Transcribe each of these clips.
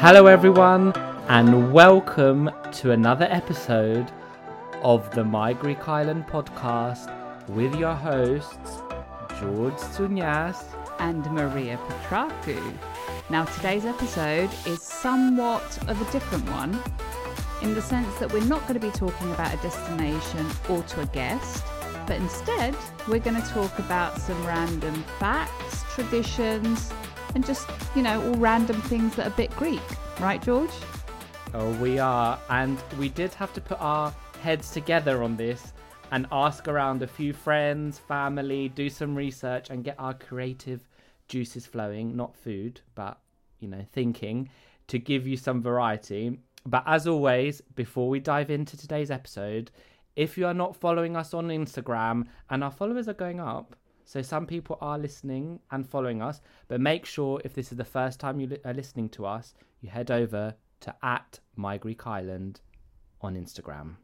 Hello, everyone, and welcome to another episode of the My Greek Island podcast with your hosts, George Sunyas. and Maria Petraku. Now, today's episode is somewhat of a different one in the sense that we're not going to be talking about a destination or to a guest, but instead we're going to talk about some random facts, traditions, and just, you know, all random things that are a bit Greek. Right, George? Oh, we are, and we did have to put our heads together on this and ask around a few friends, family, do some research, and get our creative juices flowing. Not food, but, you know, thinking to give you some variety. But as always, before we dive into today's episode, if you are not following us on Instagram, and our followers are going up, so some people are listening and following us, but make sure if this is the first time you li- are listening to us, you head over to at My Greek Island on Instagram.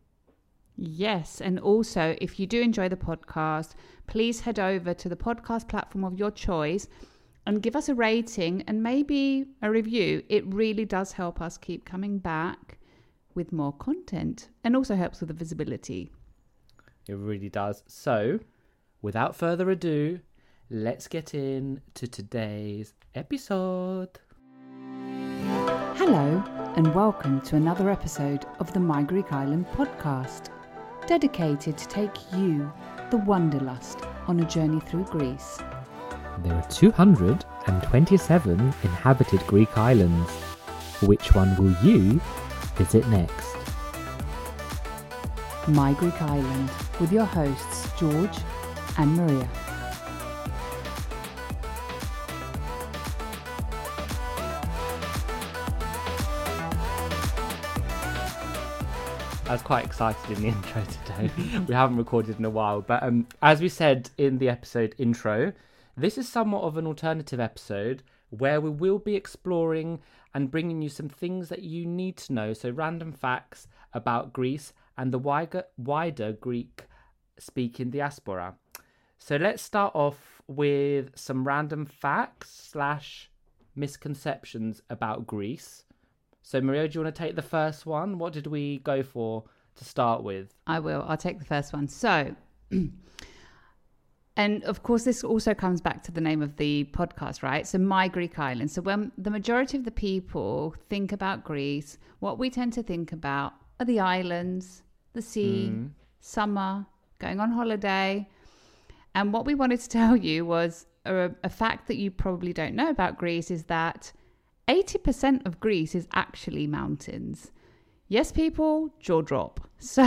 Yes, and also if you do enjoy the podcast, please head over to the podcast platform of your choice and give us a rating and maybe a review. It really does help us keep coming back with more content and also helps with the visibility. It really does. So, without further ado, let's get in to today's episode. Hello, and welcome to another episode of the My Greek Island podcast, dedicated to take you, the Wanderlust, on a journey through Greece. There are 227 inhabited Greek islands. Which one will you visit next? My Greek Island, with your hosts George and Maria. I was quite excited in the intro today. we haven't recorded in a while, but um, as we said in the episode intro, this is somewhat of an alternative episode where we will be exploring and bringing you some things that you need to know. So, random facts about Greece and the wider, wider Greek speaking diaspora. So, let's start off with some random facts slash misconceptions about Greece. So, Maria, do you want to take the first one? What did we go for to start with? I will. I'll take the first one. So, and of course, this also comes back to the name of the podcast, right? So, My Greek Island. So, when the majority of the people think about Greece, what we tend to think about are the islands, the sea, hmm. summer, going on holiday. And what we wanted to tell you was a, a fact that you probably don't know about Greece is that 80% of Greece is actually mountains. Yes, people, jaw drop. So,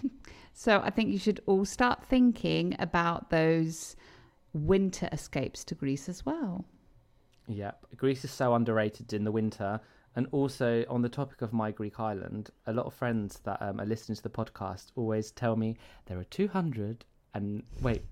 so I think you should all start thinking about those winter escapes to Greece as well. Yep, Greece is so underrated in the winter. And also on the topic of my Greek island, a lot of friends that um, are listening to the podcast always tell me there are two hundred and wait,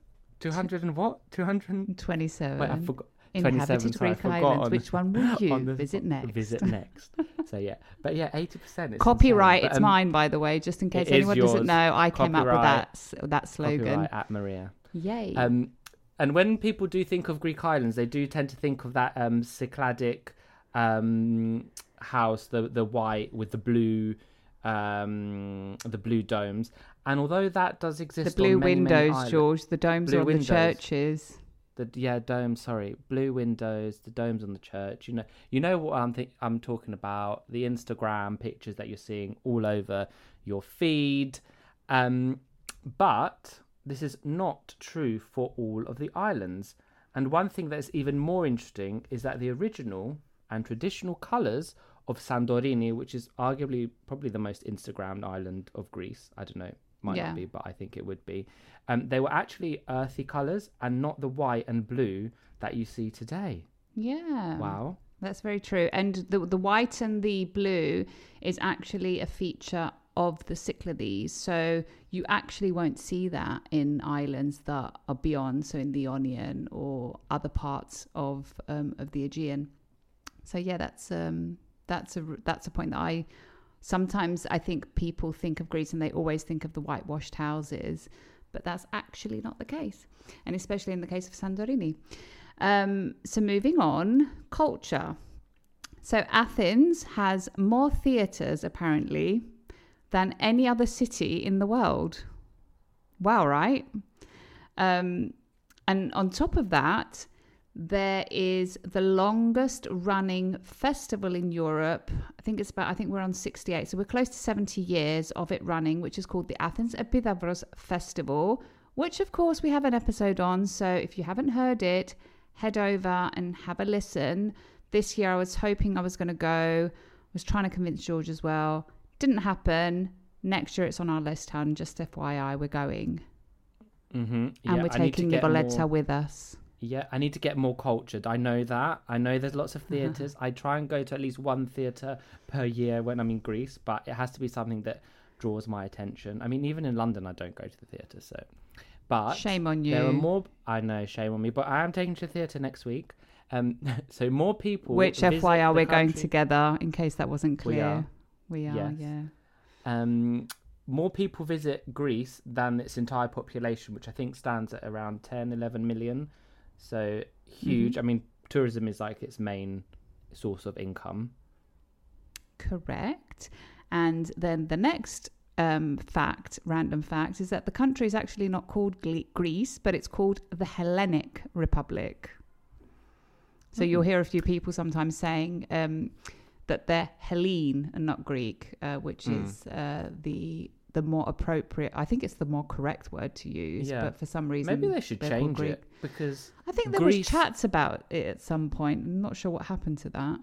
two hundred and what? Two hundred. 27 Wait, I forgot. inhabited sorry, Greek islands. Which one would you on the- visit next? Visit next. so yeah, but yeah, eighty percent. Copyright, it's mine, by the way, just in case anyone doesn't know. I came up with that that slogan. Copyright at Maria. Yay. Um, and when people do think of Greek islands, they do tend to think of that um, Cycladic um, house, the the white with the blue, um, the blue domes. And although that does exist, the blue on many, many windows, islands- George. The domes Blue on windows. the churches. the yeah dome. Sorry, blue windows, the domes on the church. You know, you know what I'm think I'm talking about. The Instagram pictures that you're seeing all over your feed. Um, but this is not true for all of the islands. And one thing that is even more interesting is that the original and traditional colours of Santorini, which is arguably probably the most Instagrammed island of Greece, I don't know, might Yeah. not be, but I think it would be. Um, they were actually earthy colours and not the white and blue that you see today. Yeah. Wow. That's very true. And the the white and the blue is actually a feature of the Cyclades. So you actually won't see that in islands that are beyond, so in the Ionian or other parts of um, of the Aegean. So yeah, that's um, that's a that's a point that I sometimes I think people think of Greece and they always think of the whitewashed houses, but that's actually not the case, and especially in the case of Santorini. Um, so moving on, culture. So Athens has more theatres apparently than any other city in the world. Wow, right? Um, and on top of that, there is the longest running festival in Europe. I think it's about, I think we're on 68. So we're close to 70 years of it running, which is called the Athens Epidavros Festival, which of course we have an episode on. So if you haven't heard it, head over and have a listen. This year I was hoping I was going to go, was trying to convince George as well. Didn't happen. Next year it's on our list, and just FYI, we're going. Mm-hmm. And we're taking Nicoletta with us. Yeah, I need to get more cultured. I know that. I know there's lots of theatres. I try and go to at least one theatre per year when I'm in Greece, but it has to be something that draws my attention. I mean, even in London, I don't go to the theatre, so. But Shame on you. There are more. I know, shame on me, but I am taking to the theatre next week. Um, so more people. Which FYI, we're going together in case that wasn't We clear. are. We are, Yes. yeah. um, more people visit Greece than its entire population, which I think stands at around 10, 11 million. So huge. Mm-hmm. I mean, tourism is like its main source of income. Correct. And then the next um, fact, random fact, is that the country is actually not called Greece, but it's called the Hellenic Republic. So you'll hear a few people sometimes saying um, that they're Hellene and not Greek, uh, which Hmm. is uh, the the more appropriate. I think it's the more correct word to use. Yeah. But for some reason, Maybe they should change Greek. it because I think there Greece, was chats about it at some point. I'm not sure what happened to that.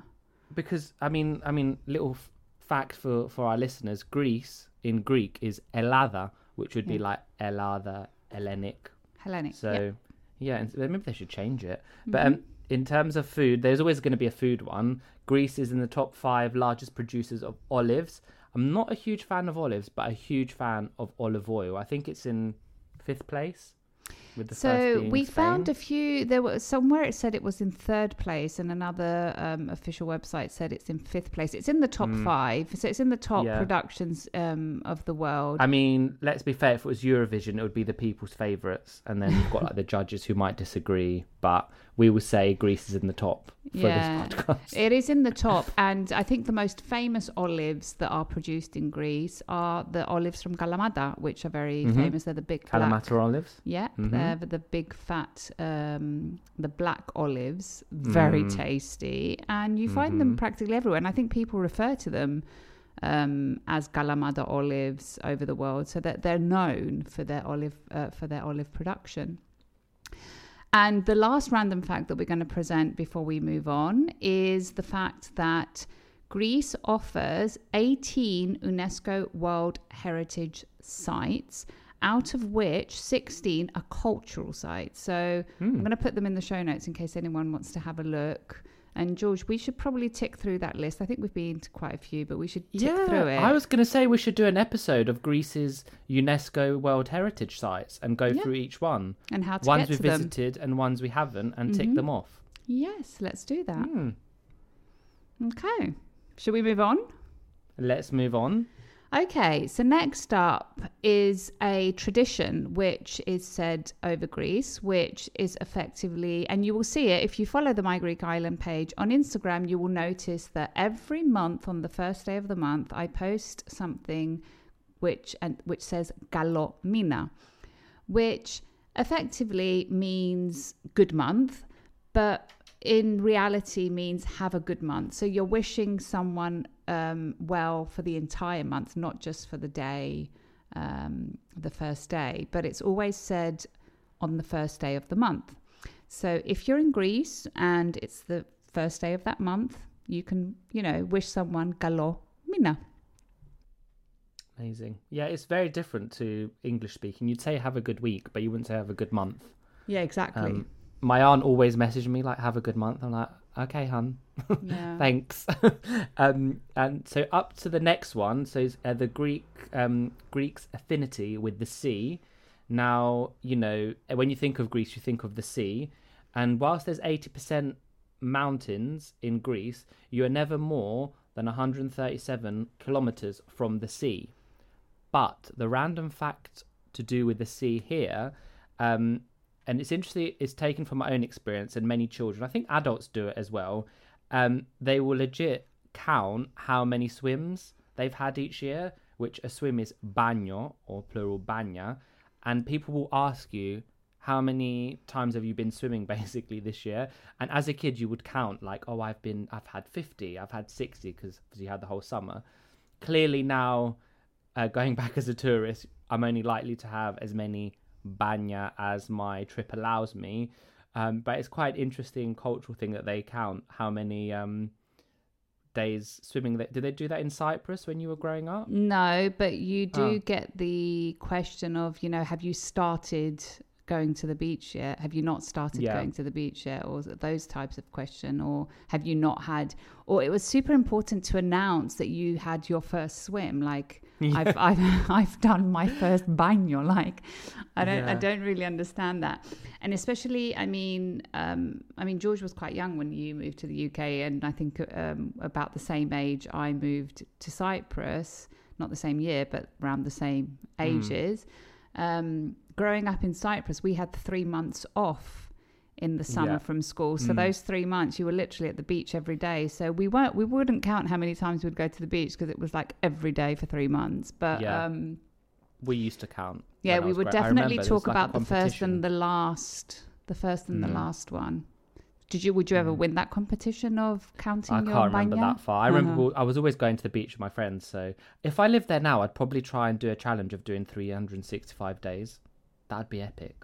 because I mean, I mean, little f- fact for for our listeners: Greece in Greek is Elada, which would be like Elada, Hellenic. Hellenic. So yeah. yeah, and maybe they should change it. But Mm-hmm. um, in terms of food, there's always going to be a food one. Greece is in the top five largest producers of olives. I'm not a huge fan of olives, but a huge fan of olive oil. I think it's in fifth place. With the first So we Spain. found a few. There was somewhere it said it was in third place, and another um, official website said it's in fifth place. It's in the top five, so it's in the top. Yeah. productions um, of the world. I mean, let's be fair. If it was Eurovision, it would be the people's favourites, and then you've got like the judges who might disagree. But we will say Greece is in the top for yeah, this podcast. it is in the top, and I think the most famous olives that are produced in Greece are the olives from Kalamata, which are very famous. They're the big black- Mm-hmm. Kalamata olives. Yeah, Mhm. they're the big fat, um, the black olives, very Mm. tasty, and you find them Mhm. practically everywhere. And I think people refer to them um, as Kalamata olives over the world, so that they're known for their olive uh, for their olive production. And the last random fact that we're going to present before we move on is the fact that Greece offers 18 UNESCO World Heritage sites, out of which 16 are cultural sites. So hmm. I'm going to put them in the show notes in case anyone wants to have a look. And George, we should probably tick through that list. I think we've been to quite a few, but we should tick yeah, through it. I was going to say we should do an episode of Greece's UNESCO World Heritage sites and go Yeah. through each one. and how to ones get we've to them. visited and ones we haven't and tick Mhm. them off. Yes, let's do that. Hmm. Okay. Should we move on? Let's move on. Okay, so next up is a tradition which is said over Greece, which is effectively, and you will see it if you follow the My Greek Island page on Instagram, you will notice that every month on the first day of the month, I post something which and which says Galomina, which effectively means good month, but in reality means have a good month. So you're wishing someone um, well for the entire month, not just for the day, um, the first day, but it's always said on the first day of the month. So if you're in Greece and it's the first day of that month, you can, you know, wish someone galo mina. Amazing. Yeah, it's very different to English speaking. You'd say have a good week, but you wouldn't say have a good month. Yeah, exactly. Um, my aunt always messaged me like have a good month. I'm like, okay, hun. Yeah. Thanks. um, and so up to the next one. So uh, the Greek um, Greeks' affinity with the sea. Now you know when you think of Greece, you think of the sea, and whilst there's eighty percent mountains in Greece, you are never more than 137 kilometers from the sea. But the random fact to do with the sea here, um, and it's interesting, it's taken from my own experience and many children. I think adults do it as well. Um, they will legit count how many swims they've had each year, which a swim is baño or plural bagna, and people will ask you how many times have you been swimming basically this year and as a kid you would count like oh i've been i've had 50 i've had 60 because you had the whole summer clearly now uh, going back as a tourist i'm only likely to have as many banya as my trip allows me um, but it's quite interesting cultural thing that they count how many um, days swimming that did they do that in cyprus when you were growing up No, but you do Oh. get the question of, you know, have you started going to the beach yet? Have you not started Yeah. going to the beach yet? Or those types of question. Or have you not had, or it was super important to announce that you had your first swim. Like, I've, I've, I've done my first baño. Like, I don't, I don't really understand that. And especially, I mean, um, I mean, George was quite young when you moved to the UK, and I think um, about the same age I moved to Cyprus. Not the same year, but around the same ages. Um, growing up in Cyprus, we had three months off in the summer Yeah. from school. So those three months, you were literally at the beach every day. So we weren't, we wouldn't count how many times we'd go to the beach because it was like every day for three months. But Yeah. um, we used to count yeah, we would remember definitely talk like, about the first and the last, the first and the Mm. last one. Did you? Would you ever win that competition of counting I your can't remember baña? that far. I remember Uh-huh. we- I was always going to the beach with my friends. So if I lived there now, I'd probably try and do a challenge of doing 365 days. That'd be epic.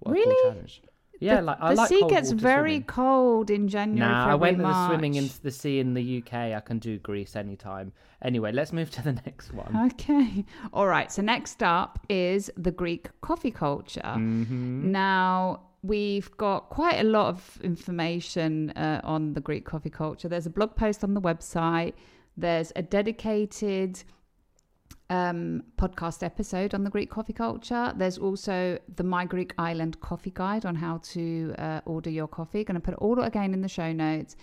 What a cool Really? challenge. Yeah, the, like I the like sea gets very swimming. cold in January. Nah, I went March. swimming into the sea in the UK. I can do Greece anytime. Anyway, let's move to the next one. Okay. All right. So next up is the Greek coffee culture. Mm-hmm. Now, we've got quite a lot of information uh, on the Greek coffee culture. There's a blog post on the website, there's a dedicated um, podcast episode on the Greek coffee culture. There's also the My Greek Island coffee guide on how to uh, order your coffee. Going to put it all again in the show notes.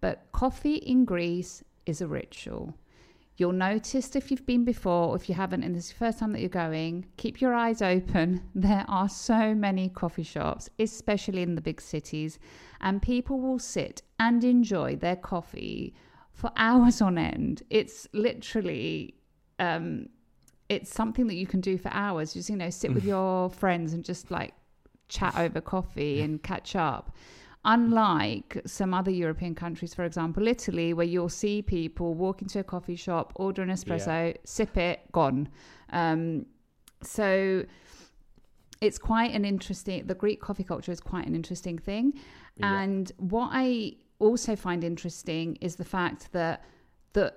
But coffee in Greece is a ritual. You'll notice if you've been before, or if you haven't, and this is the first time that you're going, keep your eyes open. There are so many coffee shops, especially in the big cities, and people will sit and enjoy their coffee for hours on end. It's literally, um, it's something that you can do for hours. Just you know, sit with your friends and just like chat over coffee and catch up. Unlike some other European countries, for example, Italy, where you'll see people walk into a coffee shop, order an espresso, sip it, gone. Um, so it's quite an interesting, the Greek coffee culture is quite an interesting thing. Yeah. And what I also find interesting is the fact that the,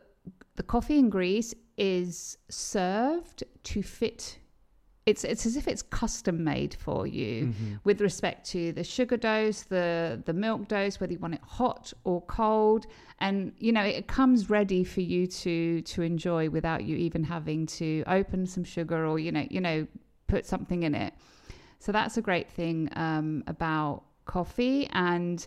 the coffee in Greece is served to fit it's it's as if it's custom made for you Mm-hmm. with respect to the sugar dose, the the milk dose, whether you want it hot or cold, and you know it comes ready for you to to enjoy without you even having to open some sugar or you know you know put something in it. So that's a great thing um, about coffee and.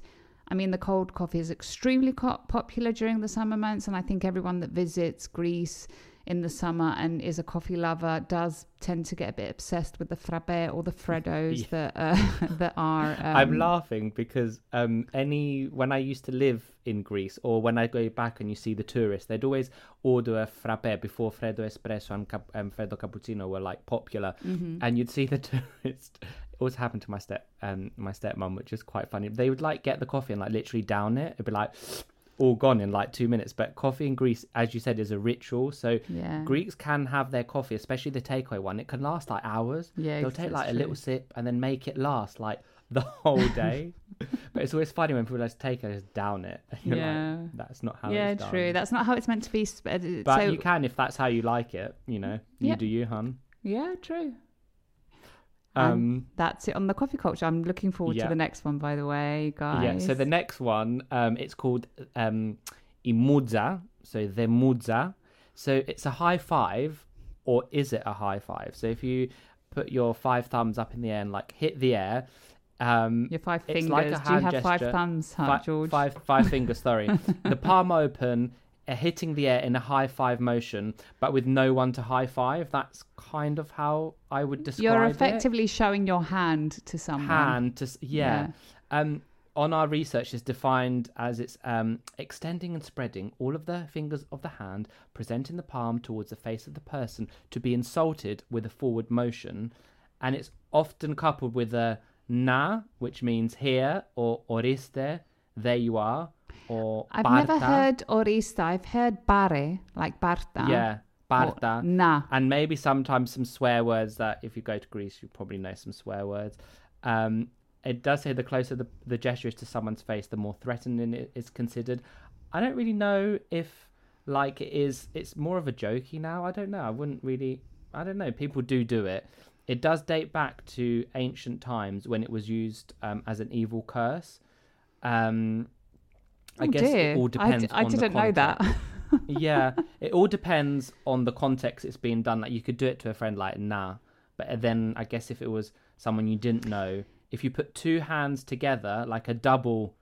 I mean, the cold coffee is extremely co- popular during the summer months, and I think everyone that visits Greece in the summer and is a coffee lover does tend to get a bit obsessed with the frappe or the freddos Yeah. that uh, that are. Um, I'm laughing because um, any when I used to live in Greece or when I go back and you see the tourists, they'd always order a frappe before Freddo Espresso and cap- um, Freddo Cappuccino were like popular, Mm-hmm. and you'd see the tourist. It always happened to my step um my stepmom, which is quite funny. They would like get the coffee and like literally down it. It'd be like all gone in like two minutes. But coffee in Greece, as you said, is a ritual. So Yeah. Greeks can have their coffee, especially the takeaway one. It can last like hours. Yeah, they'll take like a little sip and then make it last like the whole day. but it's always funny when people just take it and just down it. You're like, Yeah. that's not how yeah, it's done. true. That's not how it's meant to be. uh, But so, you can if that's how you like it. You know, you Yeah. do you, hun. Yeah, true. Um, that's it on the coffee culture. I'm looking forward Yeah. to the next one, by the way, guys. yeah. So the next one, um, it's called um, imudza. So the Mountza. So it's a high five, or is it a high five? So if you put your five thumbs up in the air and like hit the air. Um, Your five fingers. like Do you have five thumbs, huh, Fi- George? Five, five fingers, sorry. the palm open, hitting the air in a high five motion, but with no one to high five. That's kind of how I would describe it. You're it. effectively showing your hand to someone. hand to s- yeah. Um, on our research, is defined as it's um, extending and spreading all of the fingers of the hand, presenting the palm towards the face of the person to be insulted with a forward motion, and it's often coupled with a na, which means here, or oriste, there you are, or I've never heard orista. I've heard bare, like Barta. Yeah, parta. na. And maybe sometimes some swear words that if you go to Greece, you probably know some swear words. Um, it does say the closer the, the gesture is to someone's face, the more threatening it is considered. I don't really know if like it is. It's more of a jokey now. I don't know. I wouldn't really. I don't know. People do do it. It does date back to ancient times when it was used um, as an evil curse. Um, I Oh, guess dear. it all depends. d- I didn't know that. yeah, it all depends on the context it's being done. Like you could do it to a friend like nah, but then I guess if it was someone you didn't know, if you put two hands together like a double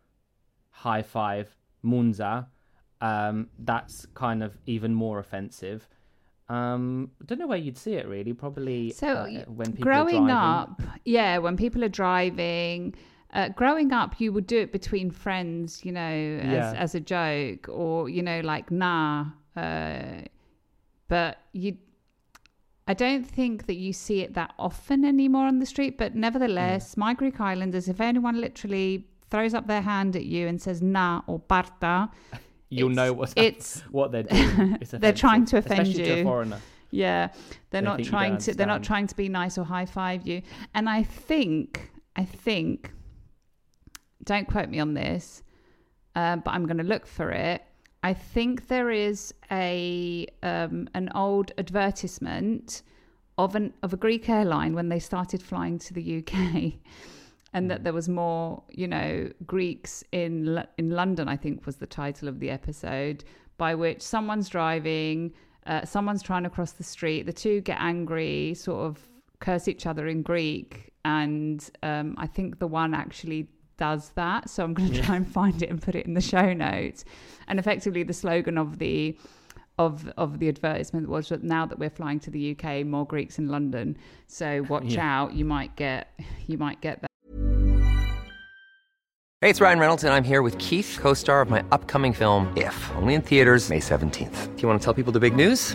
high five Mountza, um, that's kind of even more offensive. Um, I don't know where you'd see it really. Probably So uh, when people growing are driving. up, yeah, when people are driving, uh, growing up, you would do it between friends, you know, as, Yeah. as a joke, or you know, like nah. Uh, but you, I don't think that you see it that often anymore on the street. But nevertheless, my Greek Islanders, if anyone literally throws up their hand at you and says nah or parta, you'll know what's it's what they're doing. They're trying to offend especially to you. a foreigner. Yeah, they're They not trying to. They're not trying to be nice or high five you. And I think, I think, don't quote me on this, uh, but I'm going to look for it. I think there is a um, an old advertisement of an of a Greek airline when they started flying to the UK, and that there was more, you know, Greeks in in London. I think was the title of the episode, by which someone's driving, uh, someone's trying to cross the street. The two get angry, sort of curse each other in Greek, and um, I think the one actually does that. So I'm going to try and find it and put it in the show notes. And effectively, the slogan of the of of the advertisement was that now that we're flying to the UK, more Greeks in London. So watch Yeah. out, you might get you might get that. Hey, it's Ryan Reynolds, and I'm here with Keith, co star of my upcoming film, If, only in theaters, May 17th. Do you want to tell people the big news?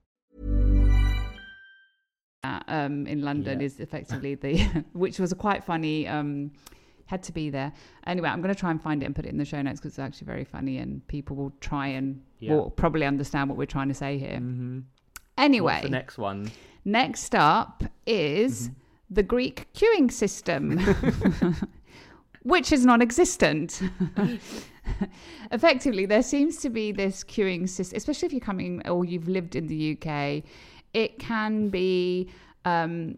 Um, in London Yeah. is effectively the, which was a quite funny. Um, had to be there. Anyway, I'm going to try and find it and put it in the show notes because it's actually very funny and people will try and Yeah. will probably understand what we're trying to say here. Mm-hmm. Anyway, What's the next one? next up is Mm-hmm. the Greek queuing system, which is non existent. Effectively, there seems to be this queuing system, especially if you're coming or you've lived in the UK. It can be um,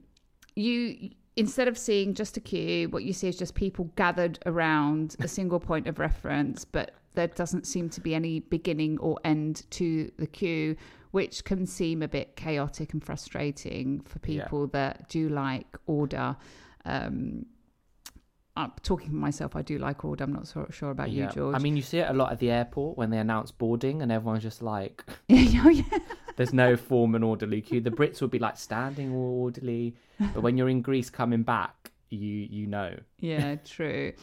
you instead of seeing just a queue, what you see is just people gathered around a single point of reference, but there doesn't seem to be any beginning or end to the queue, which can seem a bit chaotic and frustrating for Yeah. people that do like order. Um, I'm talking for myself. I do like order. I'm not so sure about you, George. I mean, you see it a lot at the airport when they announce boarding, and everyone's just like, yeah, yeah. "There's no form and orderly queue." The Brits would be like standing orderly, but when you're in Greece coming back, you you know. yeah true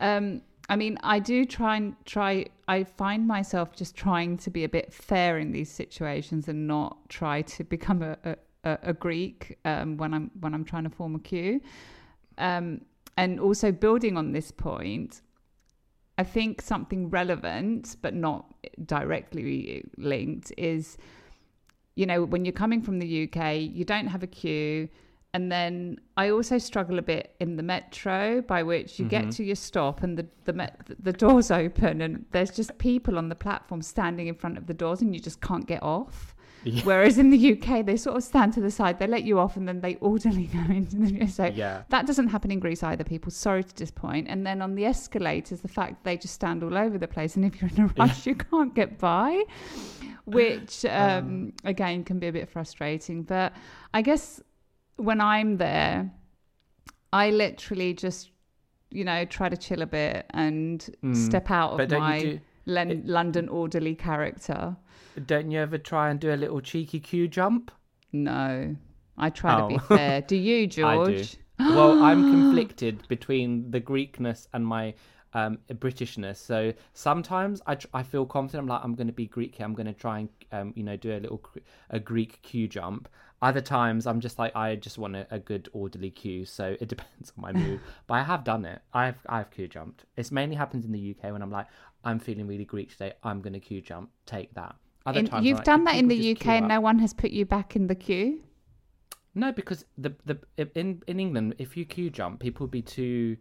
um i mean i do try and try i find myself just trying to be a bit fair in these situations and not try to become a a, a- greek um when i'm when i'm trying to form a queue um and also building on this point i think something relevant but not directly linked is you know when you're coming from the uk you don't have a queue and then I also struggle a bit in the metro, by which you get mm-hmm. to your stop and the the, met, the doors open and there's just people on the platform standing in front of the doors and you just can't get off. Yeah. Whereas in the UK, they sort of stand to the side, they let you off, and then they orderly go into the. So Yeah. that doesn't happen in Greece either. People, sorry to disappoint. And then on the escalators, the fact they just stand all over the place, and if you're in a rush, you can't get by, which ah. Ah. um, again can be a bit frustrating. But I guess when I'm there, I literally just, you know, try to chill a bit and hmm. step out of my do- Len- London orderly character. Don't you ever try and do a little cheeky queue jump? No, I try to be Oh. fair. Do you, I do. George? well, I'm conflicted between the Greekness and my um, Britishness. So sometimes I, tr- I feel confident. I'm like, I'm going to be Greek here. I'm going to try and um, you know do a little a Greek queue jump. Other times I'm just like I just want a, a good orderly queue. So it depends on my mood. but I have done it. I've I've queue jumped. It's mainly happens in the UK when I'm like I'm feeling really Greek today. I'm going to queue jump. Take that. Other In- times you've like, done "Can that in the UK and no one has put you back in the queue? No, because the the in in England, if you queue jump, people will be too.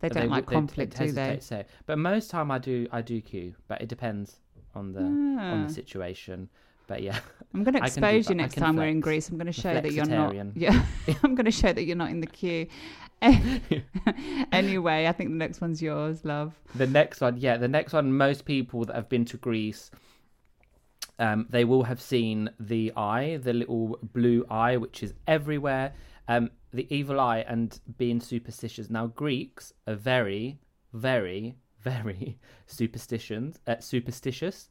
They don't like would- they'd- conflict, they'd do they? say. But most time I do I do queue, but it depends on the on the Ah. situation. But yeah, I'm going to expose you next time we're in. Greece. I'm going to show that you're not. Yeah, I'm going to show that you're not in the queue. anyway, I think the next one's yours, love. the next one, yeah, the next one. Most people that have been to Greece, um, they will have seen the eye, the little blue eye, which is everywhere. Um, the evil eye and being superstitious. Now Greeks are very, very, very superstitions, uh, superstitious.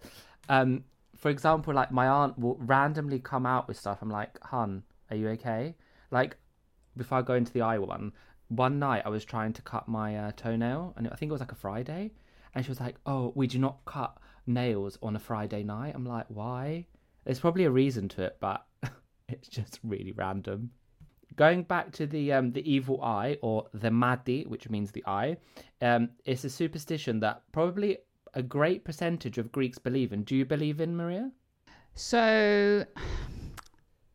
Um, for example, like my aunt will randomly come out with stuff. I'm like, "Hun, are you okay?" Like, before I go into the eye one, one night I was trying to cut my uh, toenail, and I think it was like a Friday, and she was like, "Oh, we do not cut nails on a Friday night." I'm like, "Why?" There's probably a reason to it, but it's just really random. Going back to the um, the evil eye or the madi, which means the eye, um, it's a superstition that probably a great percentage of Greeks believe in. Do you believe in Maria? So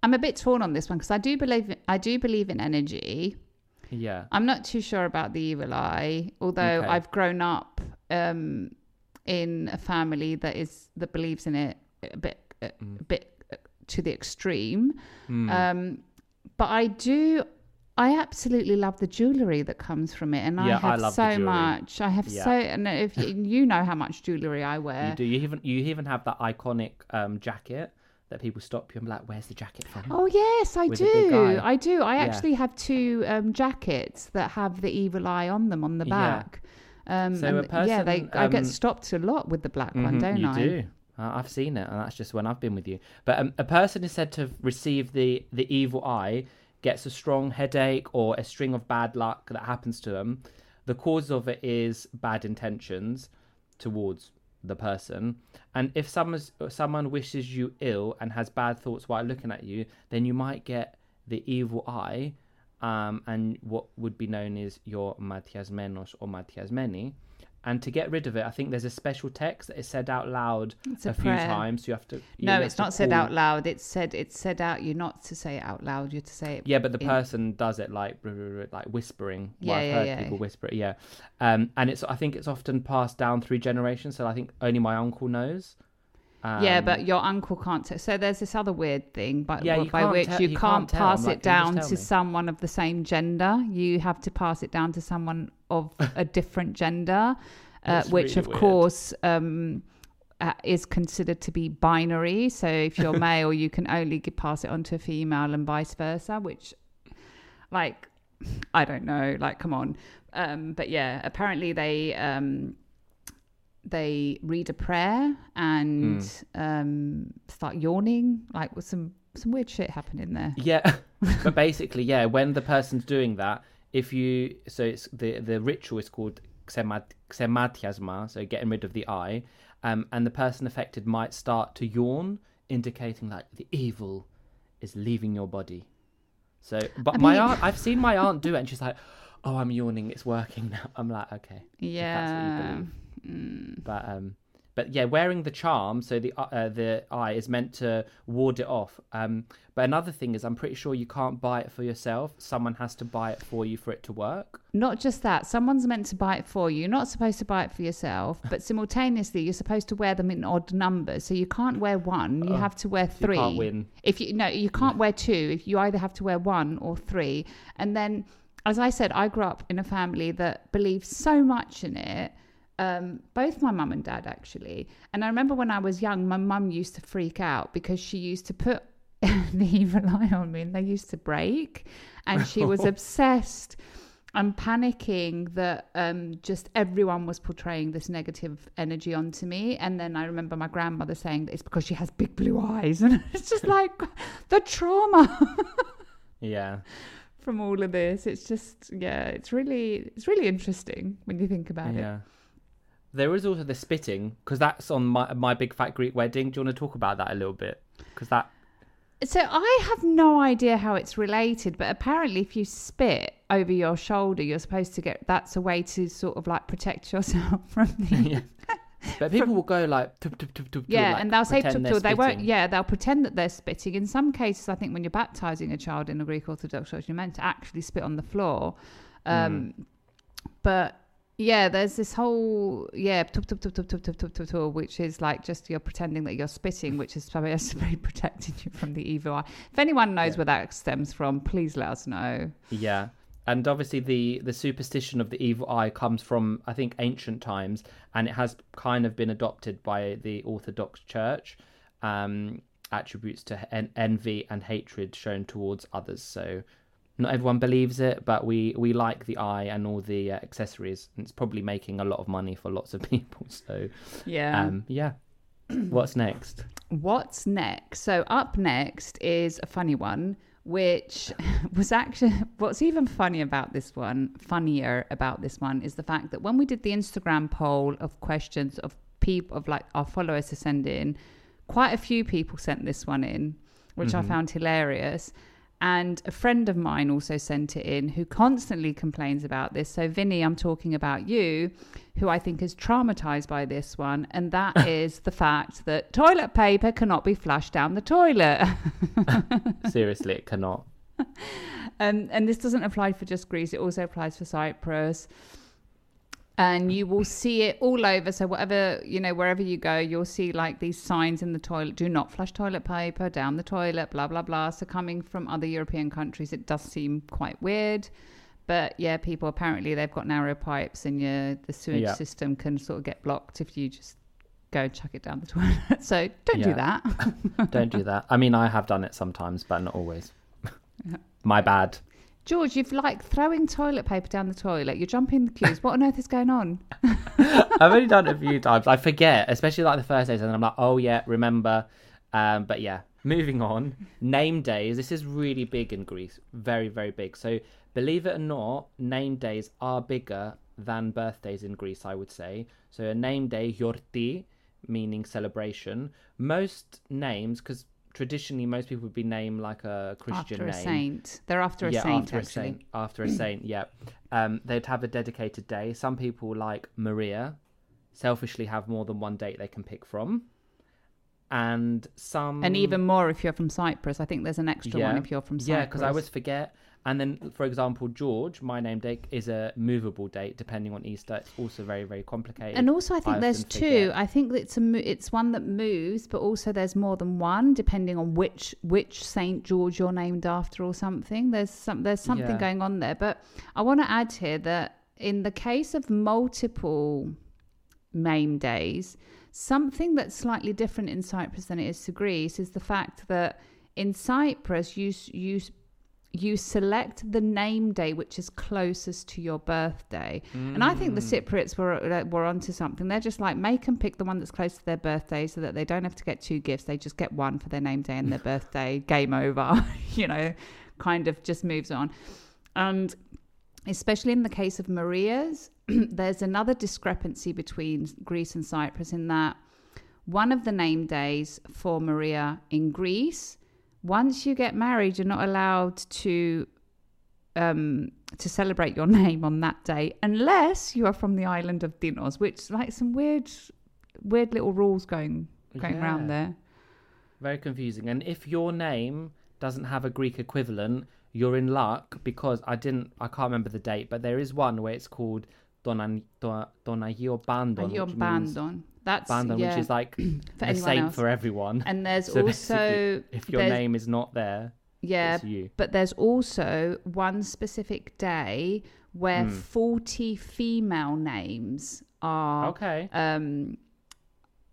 I'm a bit torn on this one because I do believe I do believe in energy. Yeah. I'm not too sure about the evil eye, although Okay. I've grown up um, in a family that is that believes in it a bit a, Mm. bit uh, to the extreme. Hmm. Um, but I do. I absolutely love the jewellery that comes from it, and I Yeah, I have love so much. I have Yeah. so, and if you, you know how much jewellery I wear, You do. You even you even have that iconic um, jacket that people stop you and be like, "Where's the jacket from?" Oh yes, I With do. I do. I Yeah. actually have two um, jackets that have the evil eye on them on the back. Um, So and a person, yeah, they I get um, stopped a lot with the black one, Mhm, don't you I? do. I've seen it, and that's just when I've been with you. But um, a person is said to receive the the evil eye, gets a strong headache or a string of bad luck that happens to them. The cause of it is bad intentions towards the person, and if someone's, someone wishes you ill and has bad thoughts while looking at you, then you might get the evil eye, um, and what would be known as your matias menos or matiasmeni. And to get rid of it, I think there's a special text that is said out loud It's a a, few times. You have to. you No, have it's to not said out loud. It's said it's said out. You're not to say it out loud. You're to say it. Yeah, but the in- person does it like like whispering. Well, Yeah, I've yeah, heard yeah. people whisper it. Yeah, um, and it's I think it's often passed down through generations. So I think only my uncle knows. Um, yeah, but your uncle can't. T- so there's this other weird thing, but Yeah, by which tell- you you can't, can't pass like, it "Can down to me?" someone of the same gender. You have to pass it down to someone of a different gender, uh, which really of weird. course um, uh, is considered to be binary. So if you're male, you can only pass it on to a female, and vice versa. Which, like, I don't know. Like, come on. Um, but yeah, apparently they. Um, they read a prayer and Hmm. um, start yawning, like with some some weird shit happening there. Yeah, but basically, yeah, when the person's doing that, if you so it's the the ritual is called xematiasma, so getting rid of the eye, um, and the person affected might start to yawn, indicating like the evil is leaving your body. So, but I my mean- aunt, I've seen my aunt do it, and she's like, "Oh, I'm yawning, it's working now." I'm like, "Okay, if that's what you Yeah. Believe." Mm. But um, but yeah, wearing the charm, so the uh, uh, the eye is meant to ward it off. Um, but another thing is, I'm pretty sure you can't buy it for yourself. Someone has to buy it for you for it to work. Not just that, someone's meant to buy it for you. You're not supposed to buy it for yourself, but simultaneously, you're supposed to wear them in odd numbers. So you can't wear one; you have to wear Oh, you three. can't win. If you no, you can't wear two. If you either have to wear one or three, and then, as I said, I grew up in a family that believes so much in it. Um, both my mum and dad actually, and I remember when I was young, my mum used to freak out because she used to put the evil eye on me, and they used to break, and she was obsessed. I'm panicking that um, just everyone was portraying this negative energy onto me. And then I remember my grandmother saying that it's because she has big blue eyes. And it's just like the trauma Yeah, from all of this. It's just, yeah, it's really, it's really interesting when you think about it. yeah. There is also the spitting because that's on my my big fat Greek wedding. Do you want to talk about that a little bit? Because that So I have no idea how it's related, but apparently, if you spit over your shoulder, you're supposed to get that's a way to sort of like protect yourself from the. yeah. But people will go like, tup, tup, tup, tup, Yeah, like, and they'll say they're tuk. They won't. Yeah, they'll pretend that they're spitting. In some cases, I think when you're baptizing a child in a Greek Orthodox church, you're meant to actually spit on the floor. Um, But yeah, there's this whole yeah tuk tuk tuk tuk tuk tuk tuk tuk, which is like just you're pretending that you're spitting, which is supposed to be protecting you from the evil eye. If anyone knows where that stems from, please let us know. Yeah. And obviously the the superstition of the evil eye comes from I think ancient times and it has kind of been adopted by the Orthodox Church um attributes to en- envy and hatred shown towards others. So not everyone believes it, but we we like the eye and all the uh, accessories and it's probably making a lot of money for lots of people. So Yeah. um yeah. What's next? What's next? So up next is a funny one, which was actually what's even funny about this one, funnier about this one is the fact that when we did the Instagram poll of questions of people of like our followers to send in, quite a few people sent this one in, which I found hilarious. And a friend of mine also sent it in who constantly complains about this. So, Vinny, I'm talking about you, who I think is traumatized by this one. And that is the fact that toilet paper cannot be flushed down the toilet. Seriously, it cannot. um, and this doesn't apply for just Greece, it also applies for Cyprus. And you will see it all over. So, whatever, you know, wherever you go, you'll see like these signs in the toilet do not flush toilet paper down the toilet, blah, blah, blah. So, coming from other European countries, it does seem quite weird. But yeah, people apparently they've got narrow pipes and your, the sewage Yeah. system can sort of get blocked if you just go and chuck it down the toilet. so, don't do that. Don't do that. I mean I have done it sometimes, but not always. My bad. George, you've like throwing toilet paper down the toilet. You're jumping the queues. What on earth is going on? I've only done it a few times. I forget, especially like the first days, and I'm like, oh yeah, remember. Um, but yeah, moving on. Name days. This is really big in Greece. Very, very big. So believe it or not, name days are bigger than birthdays in Greece. I would say. So a name day, yorti, meaning celebration. Most names, because traditionally most people would be named like a Christian name. after a name. saint. They're after a yeah, saint, after actually. a saint. After a saint, yeah. Um, they'd have a dedicated day. Some people, like Maria, selfishly have more than one date they can pick from, and some And even more if you're from Cyprus. I think there's an extra one if you're from Cyprus. yeah, because I always forget. And then, for example, George, my name date is a movable date depending on Easter. It's also very, very complicated. And also, I think I there's two. forget. I think it's a it's one that moves, but also there's more than one, depending on which which Saint George you're named after or something. There's some there's something Yeah. going on there. But I want to add here that in the case of multiple name days, something that's slightly different in Cyprus than it is to Greece is the fact that in Cyprus you you you select the name day which is closest to your birthday. And I think the Cypriots were uh, were onto something. They're just like make them pick the one that's close to their birthday so that they don't have to get two gifts. They just get one for their name day and their birthday. Game over. you know, kind of just moves on. And especially in the case of Maria's, there's another discrepancy between Greece and Cyprus in that one of the name days for Maria in Greece, once you get married, you're not allowed to um to celebrate your name on that day unless you are from the island of Tinos, which like some weird weird little rules going going around there. Very confusing. And if your name doesn't have a Greek equivalent, you're in luck because I didn't, I can't remember the date, but there is one where it's called Donan, Don, Donagio Bandon. Your which means- bandon. That's Bandon, yeah, which is like for a anyone else. for everyone. And there's So also if your name is not there, Yeah, it's you. but there's also one specific day where Hmm. 40 female names are Okay. um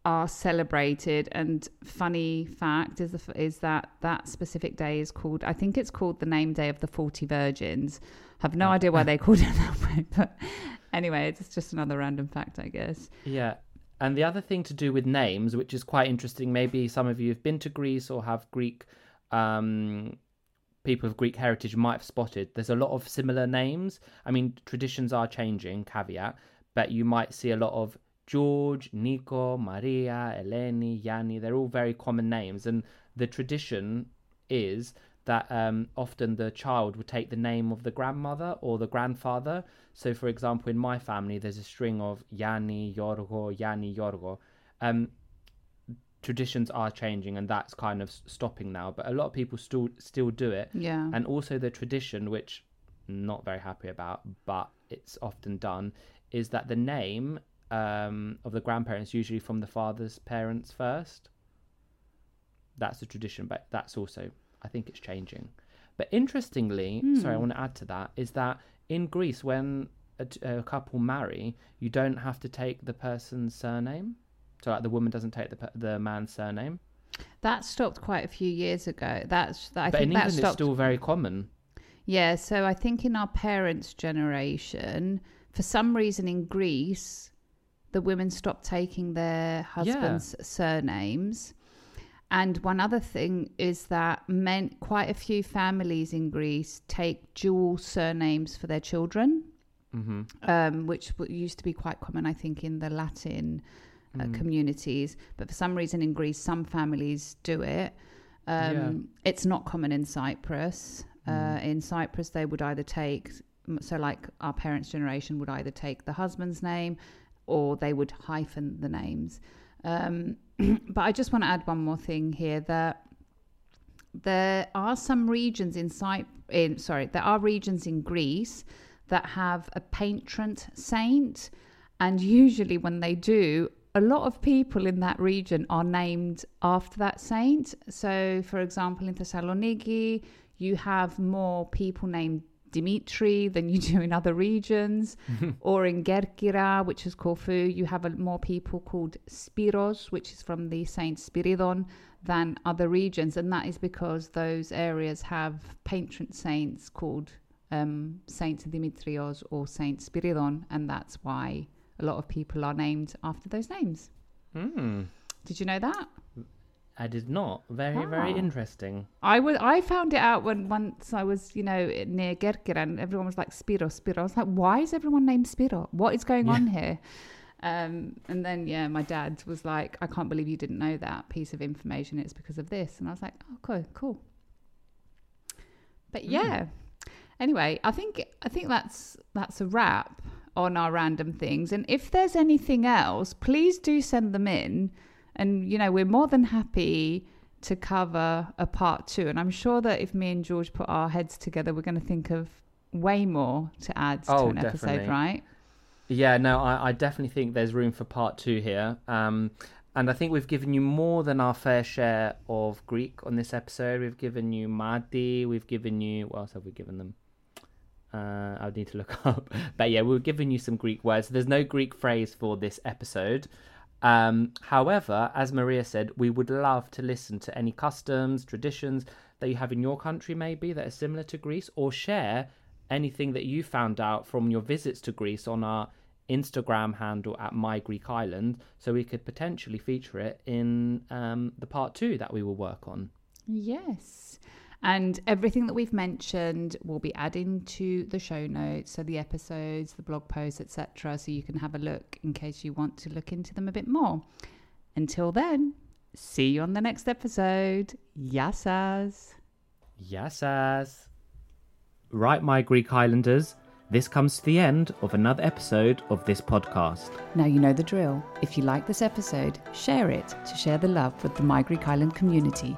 are celebrated and funny fact is the, is that that specific day is called I think it's called the name day of the 40 virgins have no idea why they called it that way but anyway it's just another random fact I guess Yeah. And the other thing to do with names, which is quite interesting, maybe some of you have been to Greece or have Greek um, people of Greek heritage might have spotted. There's a lot of similar names. I mean, traditions are changing, caveat, but you might see a lot of George, Nico, Maria, Eleni, Yanni. They're all very common names. And the tradition is that um, often the child would take the name of the grandmother or the grandfather. So, for example, in my family, there's a string of Yanni, Yorgo, Yanni, Yorgo. Um, traditions are changing, and that's kind of stopping now. But a lot of people still still do it. yeah And also the tradition, which I'm not very happy about, but it's often done, is that the name um, of the grandparents usually from the father's parents first. That's the tradition, but that's also I think it's changing. But interestingly, sorry, I hmm. want to add to that is that in Greece, when a couple marry, you don't have to take the person's surname. So, like, the woman doesn't take the the man's surname. that stopped quite a few years ago that's that, I but think in that England, it's stopped still very common. Yeah, so I think in our parents' generation, for some reason in Greece, the women stopped taking their husbands' surnames. And one other thing is that men, quite a few families in Greece take dual surnames for their children, hmm um, which used to be quite common, I think, in the Latin uh, Mm. communities. But for some reason in Greece, some families do it. Um, It's not common in Cyprus. Mm. Uh, in Cyprus, they would either take, so like our parents' generation would either take the husband's name or they would hyphen the names. Um, but I just want to add one more thing here that there are some regions in in sorry, there are regions in Greece that have a patron saint, and usually when they do, a lot of people in that region are named after that saint. So, for example, in Thessaloniki, you have more people named Dimitri than you do in other regions. or in Kerkyra, which is Corfu, you have a, more people called Spiros, which is from the Saint Spiridon, than other regions. And that is because those areas have patron saints called um, Saint Dimitrios or Saint Spiridon, and that's why a lot of people are named after those names. Hmm. Did you know that? I did not. Very, very interesting. I was I found it out when once I was you know near Gerkir and everyone was like Spiro Spiro. I was like, why is everyone named Spiro? What is going on here? Um, and then yeah, my dad was like, I can't believe you didn't know that piece of information. It's because of this, and I was like, oh, cool, cool. But yeah, anyway, I think I think that's that's a wrap on our random things. And if there's anything else, please do send them in. And you know, we're more than happy to cover a part two. And I'm sure that if me and George put our heads together, we're going to think of way more to add to Oh, an episode, right? Yeah, no, I, I definitely think there's room for part two here. Um, and I think we've given you more than our fair share of Greek on this episode. We've given you Madi, we've given you. What else have we given them? Uh, I would need to look up. But yeah, we've given you some Greek words. There's no Greek phrase for this episode. Um, however, as Maria said, we would love to listen to any customs, traditions that you have in your country, maybe that are similar to Greece, or share anything that you found out from your visits to Greece on our Instagram handle at My Greek Island, so we could potentially feature it in um, the part two that we will work on. Yes. And everything that we've mentioned will be adding to the show notes, so the episodes, the blog posts, etc. So you can have a look in case you want to look into them a bit more. Until then, see you on the next episode. Yassas. Yassas. Right, my Greek Islanders, this comes to the end of another episode of this podcast. Now you know the drill. If you like this episode, share it to share the love with the My Greek Island community,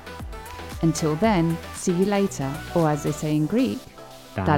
Until then, see you later, or as they say in Greek, Ta